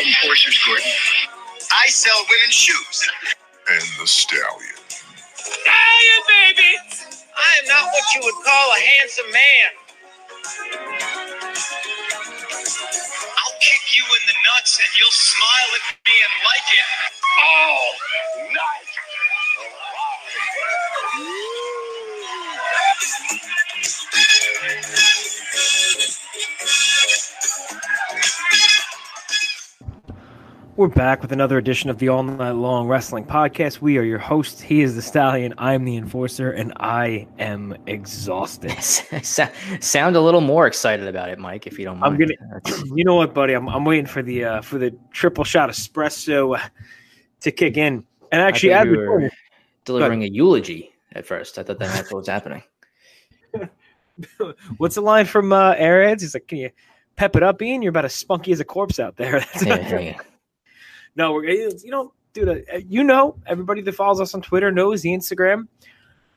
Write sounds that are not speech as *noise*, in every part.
called enforcers, Gordon. I sell women's shoes. And the stallion. Stallion, baby! I am not what you would call a handsome man. I'll kick you in the nuts and you'll smile at me and like it. Oh, nice. We're back with another edition of the All Night Long Wrestling Podcast. We are your hosts. He is the Stallion. I'm the Enforcer, and I am exhausted. *laughs* Sound a little more excited about it, Mike, if you don't mind. I'm gonna, *clears throat* you know what, buddy? I'm, I'm waiting for the uh, for the triple shot espresso uh, to kick in. And actually, I we were delivering a eulogy at first. I thought that that's what was happening. *laughs* what's the line from uh, Airheads? He's like, "Can you pep it up, Ian? You're about as spunky as a corpse out there." That's *laughs* Yeah, yeah. No, we're you know, dude. uh, You know, everybody that follows us on Twitter knows the Instagram.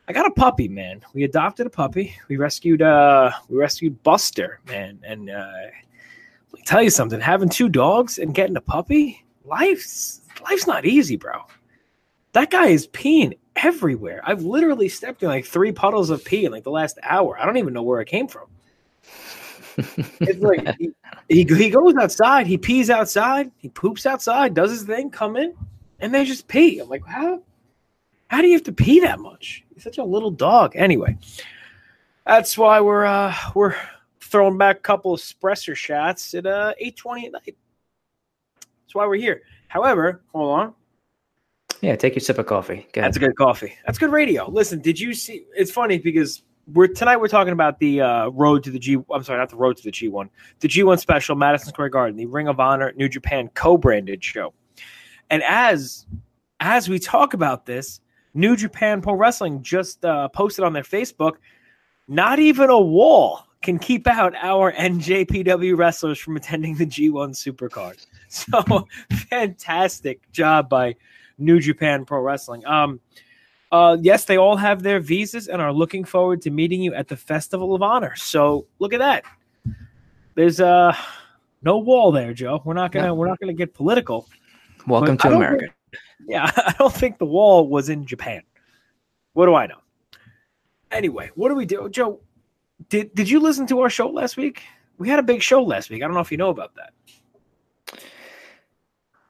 I got a puppy, man. We adopted a puppy. We rescued uh we rescued Buster, man. And uh let me tell you something, having two dogs and getting a puppy, life's life's not easy, bro. That guy is peeing everywhere. I've literally stepped in like three puddles of pee in like the last hour. I don't even know where it came from. It's like he, he, he goes outside, he pees outside, he poops outside, does his thing, come in, and they just pee. I'm like, how how do you have to pee that much? He's such a little dog. Anyway, that's why we're uh we're throwing back a couple of espresso shots at uh 820 at night. That's why we're here. However, hold on. Yeah, take your sip of coffee. That's ahead. good coffee. That's good radio. Listen, did you see? It's funny because we're tonight we're talking about the uh, road to the G. I'm sorry, not the road to the G1, the G1 special, Madison Square Garden, the Ring of Honor New Japan co-branded show. And as as we talk about this, New Japan Pro Wrestling just uh, posted on their Facebook, not even a wall can keep out our NJPW wrestlers from attending the G1 Supercard. *laughs* So fantastic job by New Japan Pro Wrestling. Um, uh, yes, they all have their visas and are looking forward to meeting you at the Festival of Honor. So look at that. There's uh no wall there, Joe. We're not gonna No. we're not gonna get political. Welcome to America. Yeah, *laughs* I don't think the wall was in Japan. What do I know? Anyway, what do we do, Joe? Did did you listen to our show last week? We had a big show last week. I don't know if you know about that.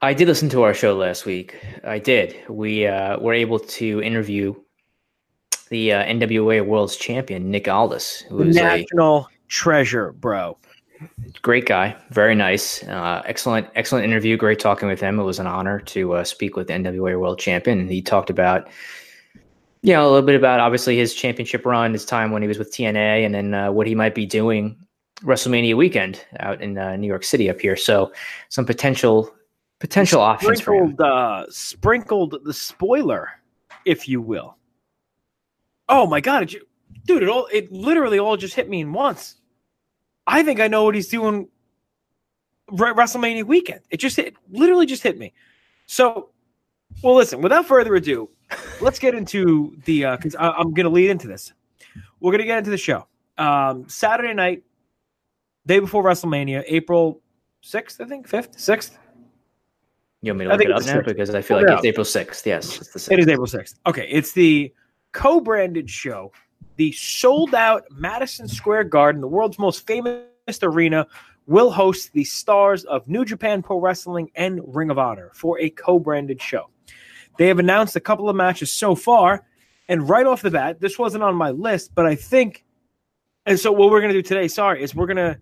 I did listen to our show last week. I did. We uh, were able to interview the uh, NWA World's Champion Nick Aldis, who The is a national treasure, bro. great guy, very nice, uh, excellent, excellent interview. Great talking with him. It was an honor to uh, speak with the NWA World Champion, and he talked about, you know, a little bit about obviously his championship run, his time when he was with TNA, and then uh, what he might be doing WrestleMania weekend out in uh, New York City up here. So some potential potential options for him. uh sprinkled the spoiler if you will. Oh my god ju- dude it all it literally all just hit me in once. I think i know what he's doing Re- wrestlemania weekend. It just hit literally just hit me. So well listen without further ado let's get into the uh because i'm gonna lead into this. We're gonna get into the show. Um saturday night day before wrestlemania april 6th i think 5th 6th You want me to look it up now because I feel Look like it it's April sixth. Yes, it's the It is. April 6th. Okay, it's the co-branded show, the sold-out Madison Square Garden, the world's most famous arena, will host the stars of New Japan Pro Wrestling and Ring of Honor for a co-branded show. They have announced a couple of matches so far, and right off the bat, this wasn't on my list, but I think and so what we're going to do today, sorry, is we're going to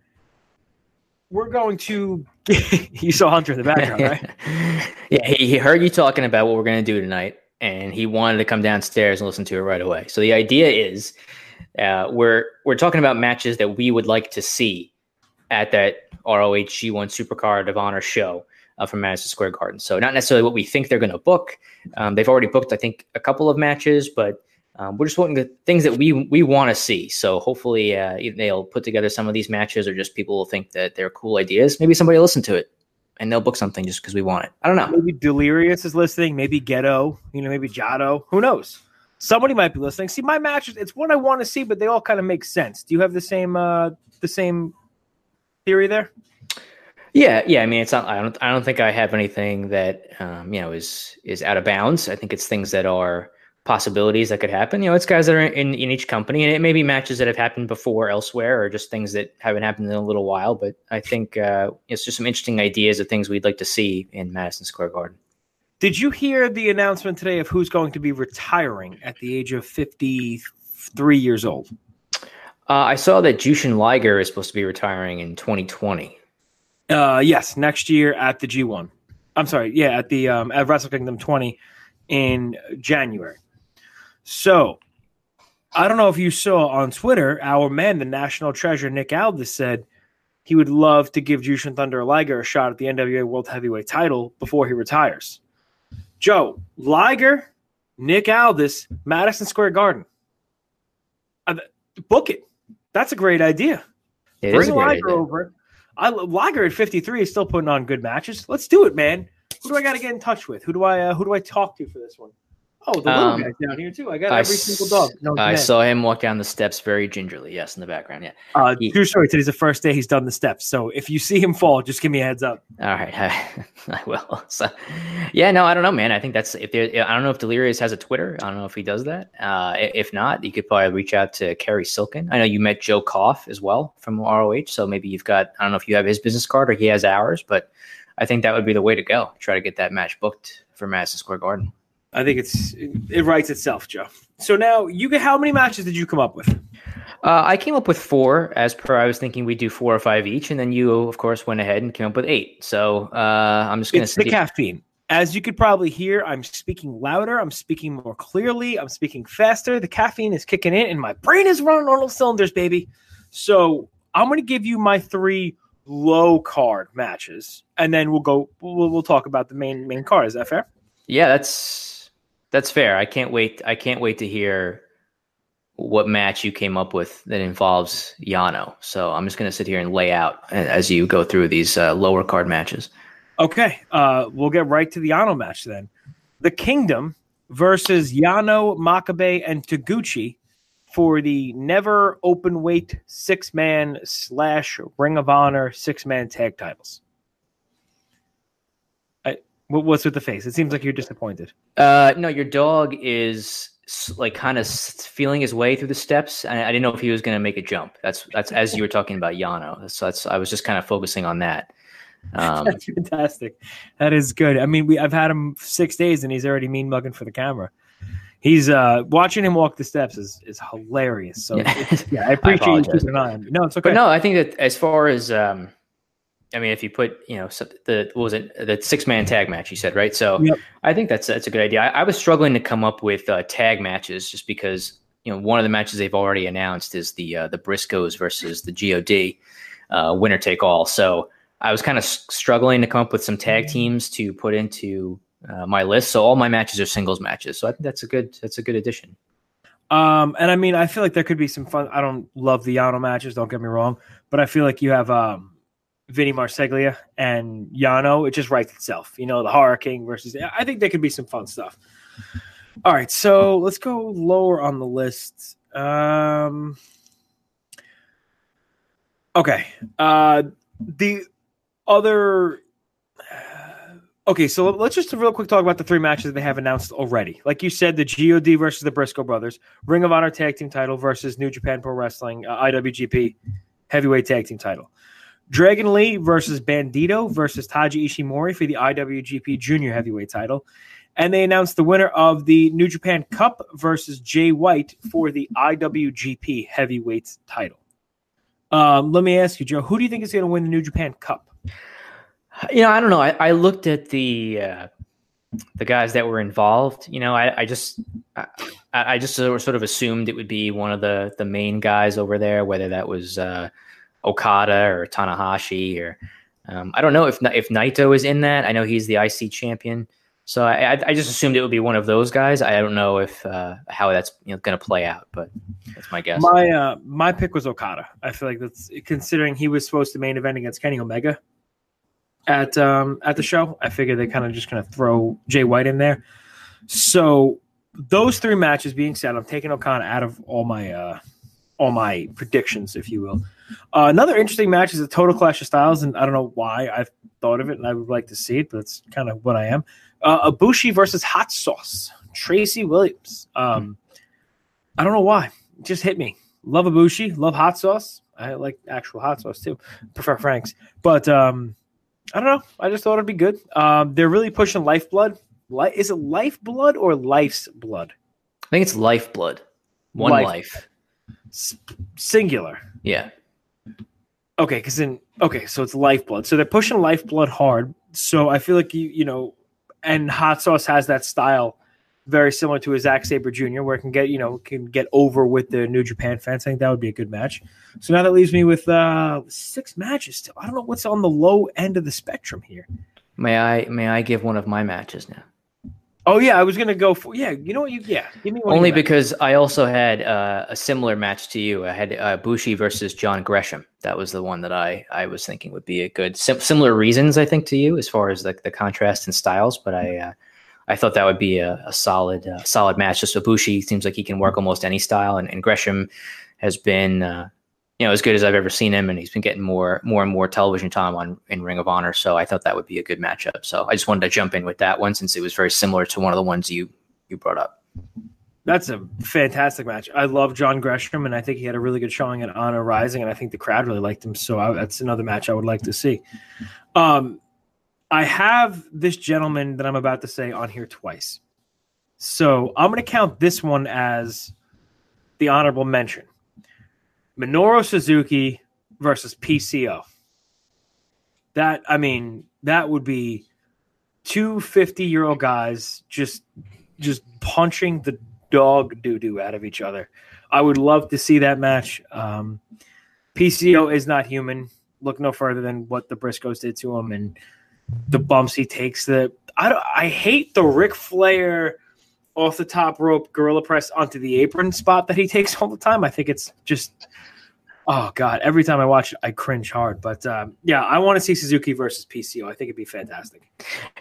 we're going to *laughs* you saw Hunter in the background, right? *laughs* yeah, he, he heard you talking about what we're going to do tonight, and he wanted to come downstairs and listen to it right away. So the idea is, uh, we're we're talking about matches that we would like to see at that ROH G1 Supercard of Honor show uh, from Madison Square Garden. So not necessarily what we think they're going to book. Um, they've already booked, I think, a couple of matches, but um, we're just wanting the things that we we want to see. So hopefully uh, they'll put together some of these matches, or just people will think that they're cool ideas. Maybe somebody will listen to it and they'll book something just because we want it. I don't know. Maybe Delirious is listening. Maybe Gedo. You know, maybe Jado. Who knows? Somebody might be listening. See, my matches. It's what I want to see, but they all kind of make sense. Do you have the same uh the same theory there? Yeah, yeah. I mean, it's not. I don't. I don't think I have anything that um, you know is is out of bounds. I think it's things that are possibilities that could happen. You know, it's guys that are in in each company, and it may be matches that have happened before elsewhere, or just things that haven't happened in a little while. But I think uh, it's just some interesting ideas of things we'd like to see in Madison Square Garden. Did you hear the announcement today of who's going to be retiring at the age of 53 years old? Uh, I saw that Jushin Liger is supposed to be retiring in 2020. Uh, yes, next year at the G1. I'm sorry, yeah, at the um, at Wrestle Kingdom 20 in January. So, I don't know if you saw on Twitter, our man, the national treasure Nick Aldis said he would love to give Jushin Thunder Liger a shot at the NWA World Heavyweight title before he retires. Joe, Liger, Nick Aldis, Madison Square Garden. Uh, book it. That's a great idea. It Bring Liger idea. over. I Liger at 53 is still putting on good matches. Let's do it, man. Who do I got to get in touch with? Who do I uh, who do I talk to for this one? Oh, the little Um, guy's down here too. I got I every s- single dog. No, I man. saw him walk down the steps very gingerly. Yes, in the background. Yeah. Uh, he- true story. Today's the first day he's done the steps. So if you see him fall, just give me a heads up. All right, *laughs* I, I will. So, yeah, no, I don't know, man. I think that's if there. I don't know if Delirious has a Twitter. I don't know if he does that. Uh, if not, you could probably reach out to Kerry Silken. I know you met Joe Koff as well from ROH, so maybe you've got. I don't know if you have his business card or he has ours, but I think that would be the way to go. Try to get that match booked for Madison Square Garden. I think it's it writes itself, Joe. So now you get how many matches did you come up with? Uh, I came up with four, as per I was thinking we'd do four or five each, and then you, of course, went ahead and came up with eight. So uh, I'm just going to the caffeine. As you could probably hear, I'm speaking louder. I'm speaking more clearly. I'm speaking faster. The caffeine is kicking in, and my brain is running on all cylinders, baby. So I'm going to give you my three low card matches, and then we'll go. We'll, we'll talk about the main main card. Is that fair? Yeah, that's that's fair. I can't wait. I can't wait to hear what match you came up with that involves Yano. So I'm just going to sit here and lay out as you go through these uh, lower card matches. Okay, uh, we'll get right to the Yano match then. The Kingdom versus Yano, Makabe, and Taguchi for the NEVER Openweight six man slash Ring of Honor six man tag titles. I, what- what's with the face? It seems like you're disappointed. Uh, no, your dog is like kind of feeling his way through the steps. I, I didn't know if he was going to make a jump. That's that's as you were talking about Yano. So that's I was just kind of focusing on that. Um, *laughs* That's fantastic. That is good. I mean, we I've had him six days and he's already mean mugging for the camera. He's uh watching him walk the steps is is hilarious. So Yeah. *laughs* yeah, I appreciate you keeping an eye on. No, it's okay. But no, I think that as far as um, I mean, if you put you know the what was it the six man tag match you said right? So Yep. I think that's that's a good idea. I, I was struggling to come up with uh, tag matches just because you know one of the matches they've already announced is the uh, the Briscoes versus the God uh, winner take all. So I was kind of s- struggling to come up with some tag teams to put into uh, my list. So all my matches are singles matches. So I think that's a good that's a good addition. Um, and I mean, I feel like there could be some fun. I don't love the Yano matches, don't get me wrong, but I feel like you have um, Vinny Marseglia and Yano. It just writes itself. You know, the Horror King versus. I think there could be some fun stuff. All right, so let's go lower on the list. Um, okay, uh, the other. Okay, so let's just real quick talk about the three matches that they have announced already. Like you said, the God versus the Briscoe brothers, Ring of Honor tag team title versus New Japan Pro Wrestling uh, IWGP heavyweight tag team title. Dragon Lee versus Bandito versus Taiji Ishimori for the IWGP Junior Heavyweight title. And they announced the winner of the New Japan Cup versus Jay White for the IWGP Heavyweight title. Um, let me ask you, Joe, who do you think is going to win the New Japan Cup? You know, I don't know. I, I looked at the uh, the guys that were involved. You know, I, I just I, I just sort of assumed it would be one of the the main guys over there, whether that was uh, Okada or Tanahashi or um, I don't know if if Naito is in that. I know he's the IC champion, so I, I, just assumed it would be one of those guys. I don't know if uh, how that's you know, going to play out, but that's my guess. My uh, my pick was Okada. I feel like that's considering he was supposed to main event against Kenny Omega at um, at the show. I figured they kind of just going to throw Jay White in there. So those three matches being said, I'm taking Okada out of all my uh, all my predictions, if you will. Uh, another interesting match is a total clash of styles, and I don't know why I thought of it, and I would like to see it, but it's kind of what I am. Uh, Ibushi versus Hot Sauce, Tracy Williams. Um, I don't know why, it just hit me. Love Ibushi, love hot sauce. I like actual hot sauce too. Prefer Frank's, but um, I don't know. I just thought it'd be good. Um, they're really pushing Lifeblood. Li- is it Lifeblood or Life's Blood? I think it's lifeblood. One Life. life. S- singular. Yeah. Okay, because then okay, so it's Lifeblood. So they're pushing Lifeblood hard. So I feel like you you know, and Hot Sauce has that style very similar to a Zack Sabre Jr., where it can get you know can get over with the New Japan fans. I think that would be a good match. So now that leaves me with uh six matches. Still, I don't know what's on the low end of the spectrum here. May I may I give one of my matches now? Oh yeah, I was gonna go for yeah. You know what? You yeah. Give me one. Only because I also had uh, a similar match to you. I had uh, Bushi versus John Gresham. That was the one that I, I was thinking would be a good sim- similar reasons. I think to you as far as like the contrast in styles, but I uh, I thought that would be a, a solid uh, solid match. Just Bushi seems like he can work almost any style, and, and Gresham has been uh, you know as good as I've ever seen him, and he's been getting more more and more television time on in Ring of Honor. So I thought that would be a good matchup. So I just wanted to jump in with that one since it was very similar to one of the ones you you brought up. That's a fantastic match. I love John Gresham, and I think he had a really good showing at Honor Rising, and I think the crowd really liked him. So I, that's another match I would like to see. Um, I have this gentleman that I'm about to say on here twice, so I'm going to count this one as the honorable mention: Minoru Suzuki versus PCO. That I mean, that would be two 50 year old guys just just punching the dog doo doo out of each other. I would love to see that match. Um, PCO is not human. Look no further than what the Briscoes did to him and the bumps he takes. The I don't, I hate the Ric Flair off the top rope gorilla press onto the apron spot that he takes all the time. I think it's just oh god. Every time I watch it, I cringe hard. But um, yeah, I want to see Suzuki versus PCO. I think it'd be fantastic.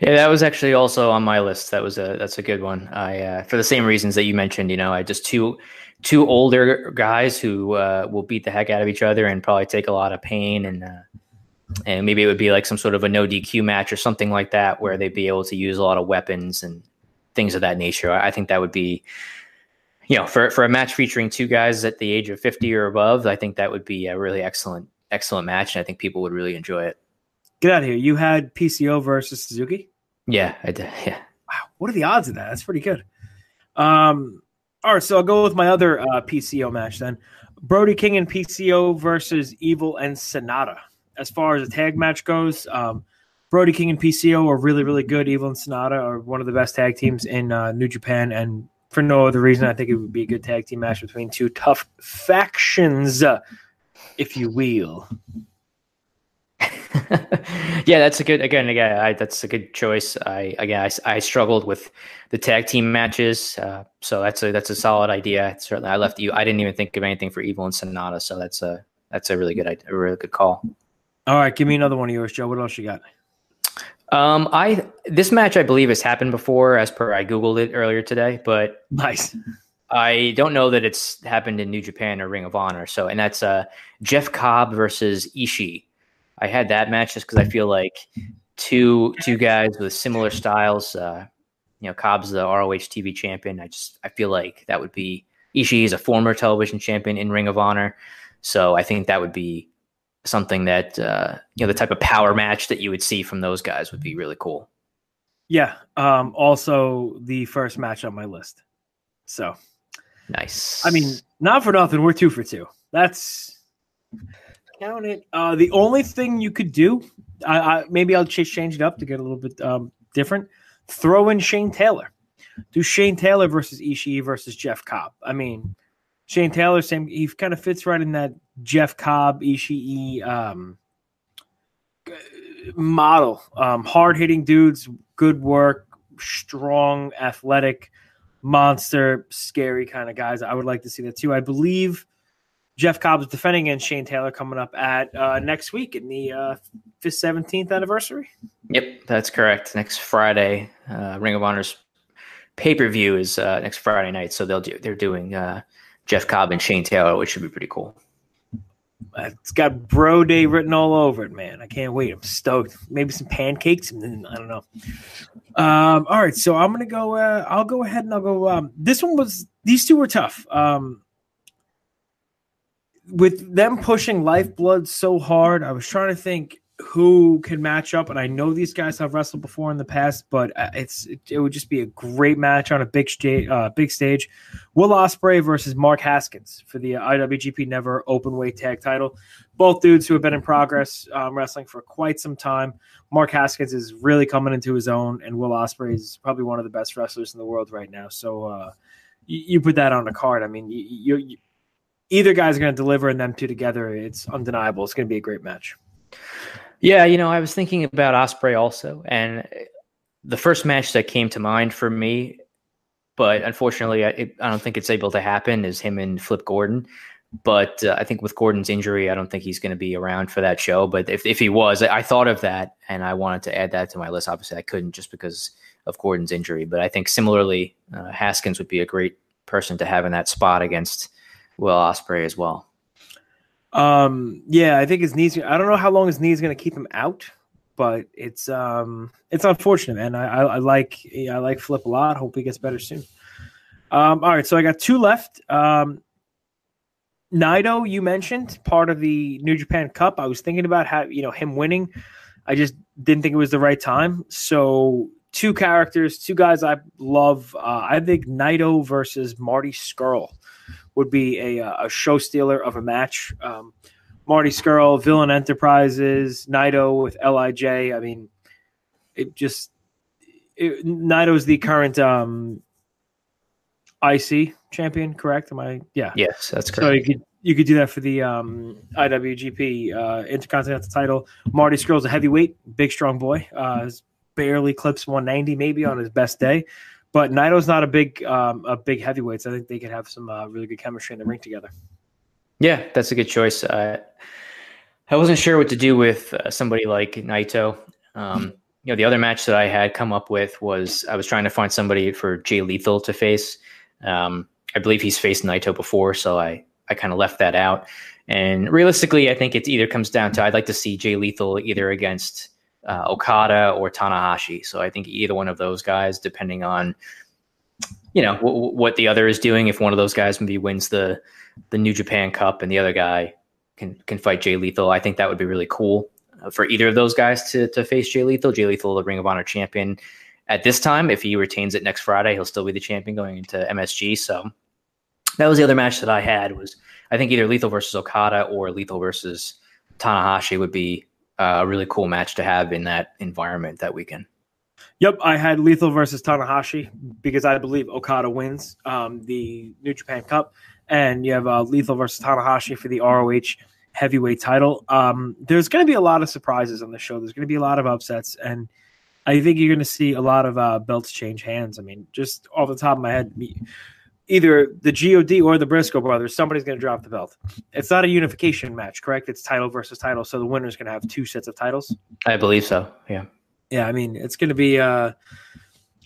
Yeah, that was actually also on my list. That was a that's a good one. I uh, for the same reasons that you mentioned. You know, I just two two older guys who uh, will beat the heck out of each other and probably take a lot of pain and uh, and maybe it would be like some sort of a no DQ match or something like that where they'd be able to use a lot of weapons and things of that nature. I think that would be. You know, for, for a match featuring two guys at the age of 50 or above, I think that would be a really excellent, excellent match. And I think people would really enjoy it. Get out of here. You had PCO versus Suzuki. Yeah, I did. *laughs* Yeah. Wow, what are the odds of that? That's pretty good. Um, all right, so I'll go with my other uh, PCO match then. Brody King and PCO versus Evil and Sanada. As far as the tag match goes, um, Brody King and PCO are really, really good. Evil and Sanada are one of the best tag teams in uh, New Japan, and for no other reason, I think it would be a good tag team match between two tough factions, uh, if you will. *laughs* yeah, that's a good again. Again, I, that's a good choice. I again, I, I struggled with the tag team matches, uh, so that's a that's a solid idea. Certainly, I left you. I didn't even think of anything for Evil and Sanada, so that's a that's a really good a really good call. All right, give me another one of yours, Joe. What else you got? Um, I this match I believe has happened before, as per I googled it earlier today, but Nice. I don't know that it's happened in New Japan or Ring of Honor. So, and that's uh, Jeff Cobb versus Ishii. I had that match just because I feel like two two guys with similar styles. Uh, you know, Cobb's the ROH TV champion. I just I feel like that would be Ishii is a former television champion in Ring of Honor, so I think that would be something that uh, you know the type of power match that you would see from those guys would be really cool. Yeah. Um, also, the first match on my list. So, Nice. I mean, not for nothing, we're two for two. That's count it. Uh, the only thing you could do, I, I maybe I'll just change it up to get a little bit um, different. Throw in Shane Taylor. Do Shane Taylor versus Ishii versus Jeff Cobb. I mean, Shane Taylor, same. He kind of fits right in that Jeff Cobb Ishii um, model. Um, Hard hitting dudes, good work, strong, athletic, monster, scary kind of guys. I would like to see that too. I believe Jeff Cobb is defending against Shane Taylor coming up at uh, next week in the uh, 17th anniversary. Yep, that's correct. Next Friday, uh, Ring of Honor's pay per view is uh, next Friday night, so they'll do they're doing uh, Jeff Cobb and Shane Taylor, which should be pretty cool. It's got Bro Day written all over it, man. I can't wait. I'm stoked. Maybe some pancakes, and then I don't know. Um, all right, so I'm gonna go. Uh, I'll go ahead and I'll go. Um, this one was. These two were tough. Um, with them pushing Lifeblood so hard, I was trying to think who can match up. And I know these guys have wrestled before in the past, but uh, it's it, would just be a great match on a big stage. Uh, big stage. Will Ospreay versus Mark Haskins for the IWGP NEVER Openweight Tag Title. Both dudes who have been in progress um, wrestling for quite some time. Mark Haskins is really coming into his own, and Will Ospreay is probably one of the best wrestlers in the world right now. So uh, you, you, put that on a card. I mean, you, you either guy's are going to deliver, and them two together, it's undeniable. It's going to be a great match. Yeah, you know, I was thinking about Ospreay also, and the first match that came to mind for me, but unfortunately, I, I don't think it's able to happen, is him and Flip Gordon. But uh, I think with Gordon's injury, I don't think he's going to be around for that show. But if, if he was, I, I thought of that and I wanted to add that to my list. Obviously, I couldn't just because of Gordon's injury. But I think similarly, uh, Haskins would be a great person to have in that spot against Will Ospreay as well. Um, yeah, I think his knees. I don't know how long his knee is going to keep him out, but it's um, it's unfortunate, man. I, I, I like I like Flip a lot. Hope he gets better soon. Um, all right, so I got two left. Um, Naito, you mentioned part of the New Japan Cup. I was thinking about how you know him winning. I just didn't think it was the right time. So two characters, two guys I love. Uh, I think Naito versus Marty Scurll would be a, uh, a show stealer of a match. Um, Marty Scurll, Villain Enterprises, Naito with Lij. I mean, it just it, Naito's the current um, IC champion, correct? Am I? Yeah. Yes, that's correct. So you could you could do that for the um, IWGP uh, Intercontinental title. Marty Scurll's a heavyweight, big strong boy. Uh, barely clips 190 maybe on his best day. But Naito's not a big um, a big heavyweight, so I think they could have some uh, really good chemistry in the ring together. Yeah, that's a good choice. Uh, I wasn't sure what to do with uh, somebody like Naito. Um, you know, the other match that I had come up with was I was trying to find somebody for Jay Lethal to face. Um, I believe he's faced Naito before, so I I kind of left that out. And realistically, I think it either comes down to I'd like to see Jay Lethal either against uh, Okada or Tanahashi. So I think either one of those guys, depending on you know w- what the other is doing, if one of those guys maybe wins the the New Japan Cup and the other guy can can fight Jay Lethal, I think that would be really cool uh, for either of those guys to to face Jay Lethal. Jay Lethal, the Ring of Honor champion. At this time, if he retains it next Friday, he'll still be the champion going into MSG. So that was the other match that I had was I think either Lethal versus Okada or Lethal versus Tanahashi would be a really cool match to have in that environment that weekend. Yep, I had Lethal versus Tanahashi because I believe Okada wins um, the New Japan Cup, and you have uh, Lethal versus Tanahashi for the ROH heavyweight title. Um, there's going to be a lot of surprises on the show. There's going to be a lot of upsets, and I think you're going to see a lot of uh, belts change hands. I mean, just off the top of my head, either the God or the Briscoe brothers, somebody's going to drop the belt. It's not a unification match, correct? It's title versus title, so the winner's going to have two sets of titles. I believe so. Yeah. Yeah, I mean, it's going to be. Uh,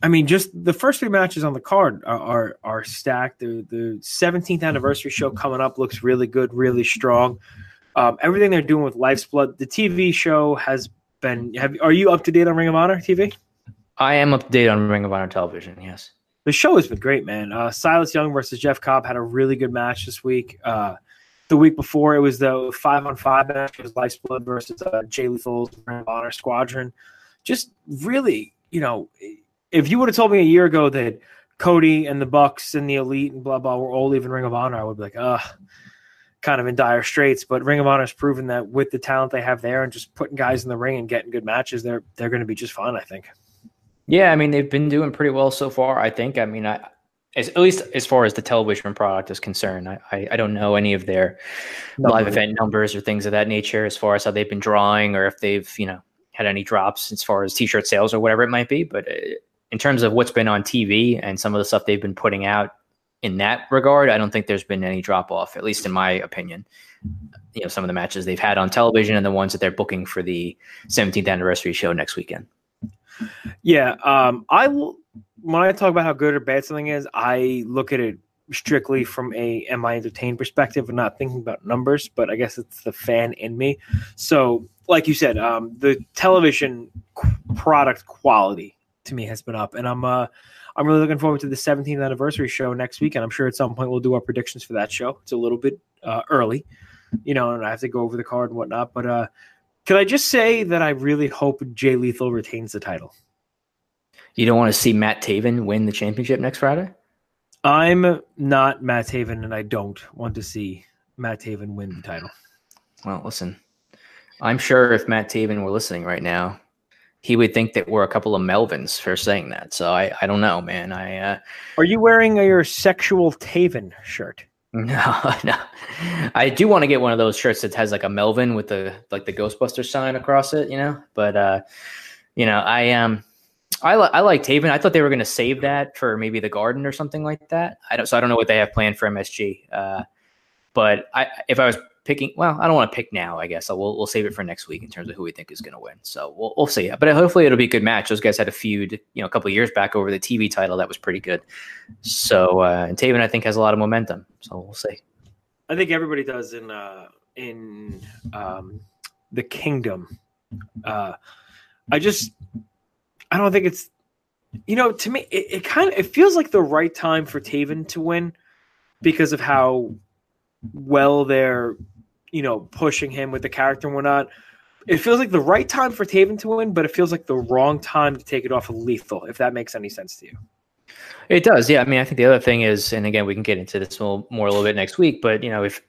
I mean, just the first three matches on the card are are, are stacked. The the 17th anniversary show coming up looks really good, really strong. Um, everything they're doing with Life's Blood, the TV show has been. Have are you up to date on Ring of Honor TV? I am up to date on Ring of Honor television. Yes the show has been great, man. Uh, Silas Young versus Jeff Cobb had a really good match this week. Uh, the week before, it was the five on five match. It was Life's Blood versus uh, Jay Lethal's Ring of Honor Squadron. Just really, you know, if you would have told me a year ago that Cody and the Bucks and the Elite and blah blah were all leaving Ring of Honor, I would be like, ugh, kind of in dire straits. But Ring of Honor has proven that with the talent they have there and just putting guys in the ring and getting good matches, they're they're going to be just fine. I think. Yeah, I mean they've been doing pretty well so far. I think. I mean, I as, at least as far as the television product is concerned, I, I, I don't know any of their no, live event numbers or things of that nature as far as how they've been drawing or if they've you know had any drops as far as t-shirt sales or whatever it might be. But uh, in terms of what's been on TV and some of the stuff they've been putting out in that regard, I don't think there's been any drop off, at least in my opinion. You know, some of the matches they've had on television and the ones that they're booking for the 17th anniversary show next weekend. Yeah, um, I will. When I talk about how good or bad something is, I look at it strictly from a am I entertained perspective and not thinking about numbers, but I guess it's the fan in me. So, like you said, um, the television qu- product quality to me has been up, and I'm uh, I'm really looking forward to the 17th anniversary show next week, and I'm sure at some point we'll do our predictions for that show. It's a little bit uh, early, you know, and I have to go over the card and whatnot. But uh, can I just say that I really hope Jay Lethal retains the title? You don't want to see Matt Taven win the championship next Friday? I'm not Matt Taven, and I don't want to see Matt Taven win the title. Well, listen, I'm sure if Matt Taven were listening right now, he would think that we're a couple of Melvins for saying that. So I, I don't know, man. I uh, Are you wearing your sexual Taven shirt? *laughs* no, no. I do want to get one of those shirts that has like a Melvin with the like the Ghostbuster sign across it, you know. But uh, you know, I um, I li- I like Taven. I thought they were going to save that for maybe the Garden or something like that. I don't. So I don't know what they have planned for MSG. Uh, but I, if I was picking, well, I don't want to pick now. I guess so we'll we'll save it for next week in terms of who we think is going to win. So we'll we'll see. But hopefully it'll be a good match. Those guys had a feud, you know, a couple years back over the TV title that was pretty good. So uh, and Taven, I think, has a lot of momentum. So we'll see. I think everybody does in uh, in um, the kingdom. Uh, I just I don't think it's you know to me it, it kind of it feels like the right time for Taven to win because of how well they're you know pushing him with the character and whatnot. It feels like the right time for Taven to win, but it feels like the wrong time to take it off of Lethal. If that makes any sense to you. It does, yeah. I mean, I think the other thing is, and again, we can get into this more, more a little bit next week. But you know, if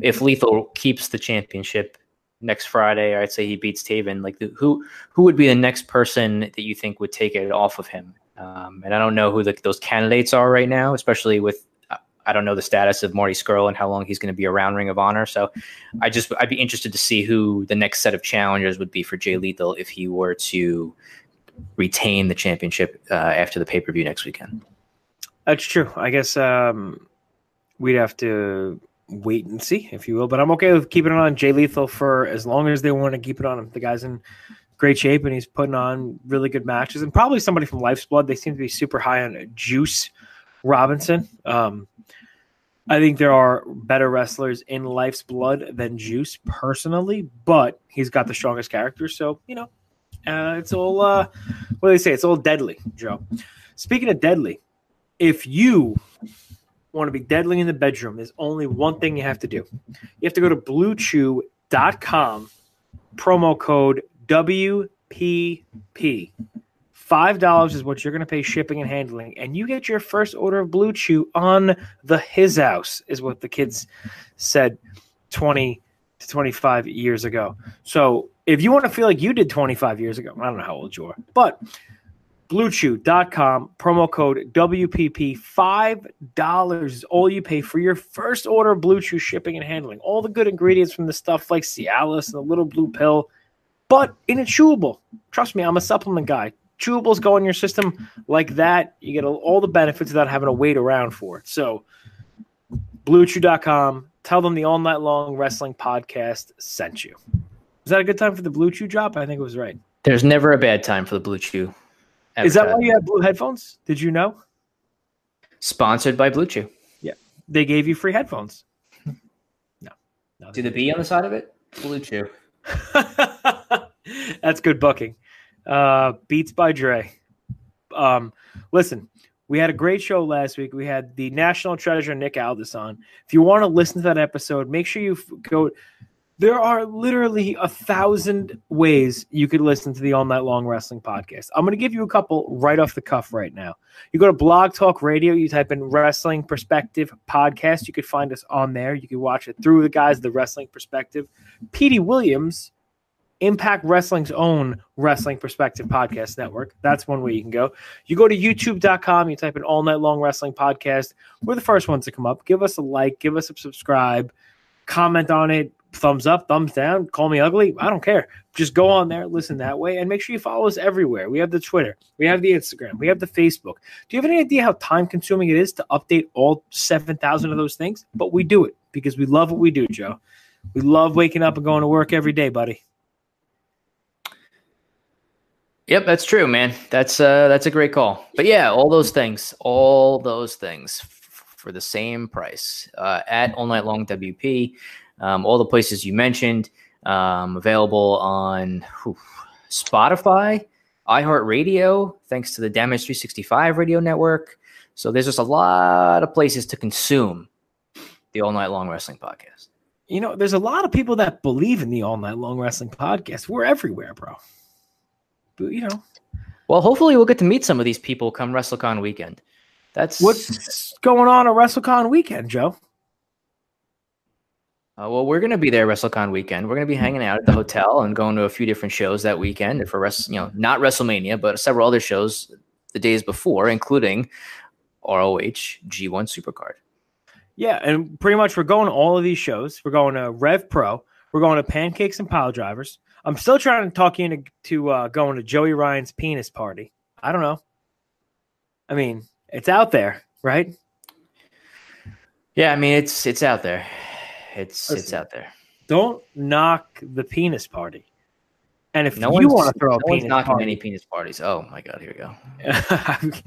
if Lethal keeps the championship next Friday, I'd say he beats Taven, like the, who who would be the next person that you think would take it off of him? Um, and I don't know who the, those candidates are right now, especially with I don't know the status of Marty Scurll and how long he's going to be around Ring of Honor. So I just I'd be interested to see who the next set of challengers would be for Jay Lethal if he were to retain the championship uh, after the pay per view next weekend. That's true. I guess um, we'd have to wait and see, if you will. But I'm okay with keeping it on Jay Lethal for as long as they want to keep it on him. The guy's in great shape and he's putting on really good matches. And probably somebody from Life's Blood. They seem to be super high on Juice Robinson. Um, I think there are better wrestlers in Life's Blood than Juice personally, but he's got the strongest character. So, you know, uh, it's all, uh, what do they say? It's all deadly, Joe. Speaking of deadly, if you want to be deadly in the bedroom, there's only one thing you have to do. You have to go to bluechew.com, promo code WPP. $5 is what you're going to pay shipping and handling, and you get your first order of Blue Chew on the His House, is what the kids said 20 to 25 years ago. So if you want to feel like you did 25 years ago, I don't know how old you are, but bluechew.com promo code wpp $5 is all you pay for your first order of blue chew shipping and handling. All the good ingredients from the stuff like cialis and the little blue pill but in a chewable. Trust me i'm a supplement guy. Chewables go in your system like that. You get all the benefits without having to wait around for it. So bluechew.com tell them the all night long wrestling podcast sent you is that a good time for the blue chew drop i think it was right There's never a bad time for the Blue Chew. is that why you have blue headphones did you know Sponsored by Blue Chew. Yeah, they gave you free headphones. *laughs* No, no. See the B on the side of it? Blue Chew. *laughs* That's good booking. Uh, Beats by Dre. Um, listen, we had a great show last week. We had the national treasure Nick Aldis on. If you want to listen to that episode, make sure you go. There are literally a thousand ways you could listen to the All Night Long Wrestling podcast. I'm going to give you a couple right off the cuff right now. You go to Blog Talk Radio, you type in Wrestling Perspective Podcast. You could find us on there. You can watch it through the guys, the Wrestling Perspective. Petey Williams, Impact Wrestling's own Wrestling Perspective Podcast Network. That's one way you can go. You go to youtube.com, you type in All Night Long Wrestling Podcast. We're the first ones to come up. Give us a like, give us a subscribe, comment on it, thumbs up, thumbs down, call me ugly. I don't care. Just go on there, listen that way, and make sure you follow us everywhere. We have the Twitter, we have the Instagram, we have the Facebook. Do you have any idea how time consuming it is to update all 7,000 of those things? But we do it because we love what we do, Joe. We love waking up and going to work every day, buddy. Yep, that's true, man. That's uh that's a great call. But yeah, all those things, all those things. F- for the same price uh, at All Night Long WP. Um, all the places you mentioned um, available on whew, Spotify, iHeartRadio, thanks to the Damage 365 radio network. So there's just a lot of places to consume the All Night Long Wrestling podcast. You know, there's a lot of people that believe in the All Night Long Wrestling podcast. We're everywhere, bro. But, you know, Well, hopefully we'll get to meet some of these people come WrestleCon weekend. That's what's going on at WrestleCon weekend, Joe? Uh, well, we're going to be there WrestleCon weekend. We're going to be hanging out at the hotel and going to a few different shows that weekend for rest, you know, not WrestleMania, but several other shows the days before, including ROH G1 Supercard. Yeah, and pretty much we're going to all of these shows. We're going to Rev Pro. We're going to Pancakes and Pile Drivers. I'm still trying to talk you into to uh, going to Joey Ryan's penis party. I don't know. I mean, it's out there, right? Yeah, I mean it's it's out there. It's it's out there. Don't knock the penis party. And if No you one's, want to throw no a one's penis knocking party, any penis parties. Oh my god, here we go.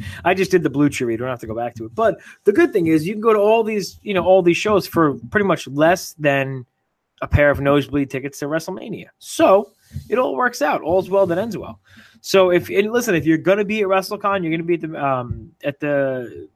*laughs* I just did the blue chew read. We don't have to go back to it. But the good thing is you can go to all these, you know, all these shows for pretty much less than a pair of nosebleed tickets to WrestleMania. So it all works out. All's well that ends well. So if and listen, if you're gonna be at WrestleCon, you're gonna be at the um at the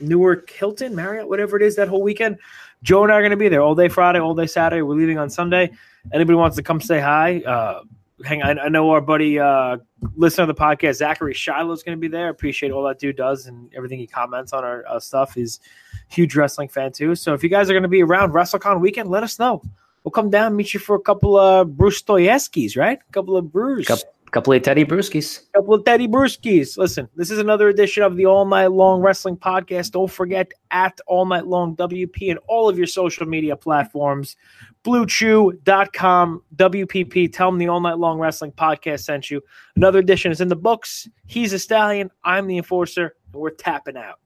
Newark Hilton, Marriott, whatever it is, that whole weekend. Joe and I are gonna be there all day Friday, all day Saturday. We're leaving on Sunday. Anybody wants to come say hi? Uh, hang on. I know our buddy, uh, listener of the podcast, Zachary Shiloh Shiloh's going to be there. Appreciate all that dude does and everything he comments on our uh, stuff. He's huge wrestling fan too. So if you guys are going to be around WrestleCon weekend, let us know. We'll come down, meet you for a couple of Bruce Stoyeskis, right? A couple of brews. Couple, couple of Teddy Brewskis. couple of Teddy Brewskis. Listen, this is another edition of the All Night Long Wrestling Podcast. Don't forget at All Night Long WP and all of your social media platforms. BlueChew.com, WPP. Tell them the All Night Long Wrestling Podcast sent you. Another edition is in the books. He's a stallion. I'm the enforcer, and we're tapping out.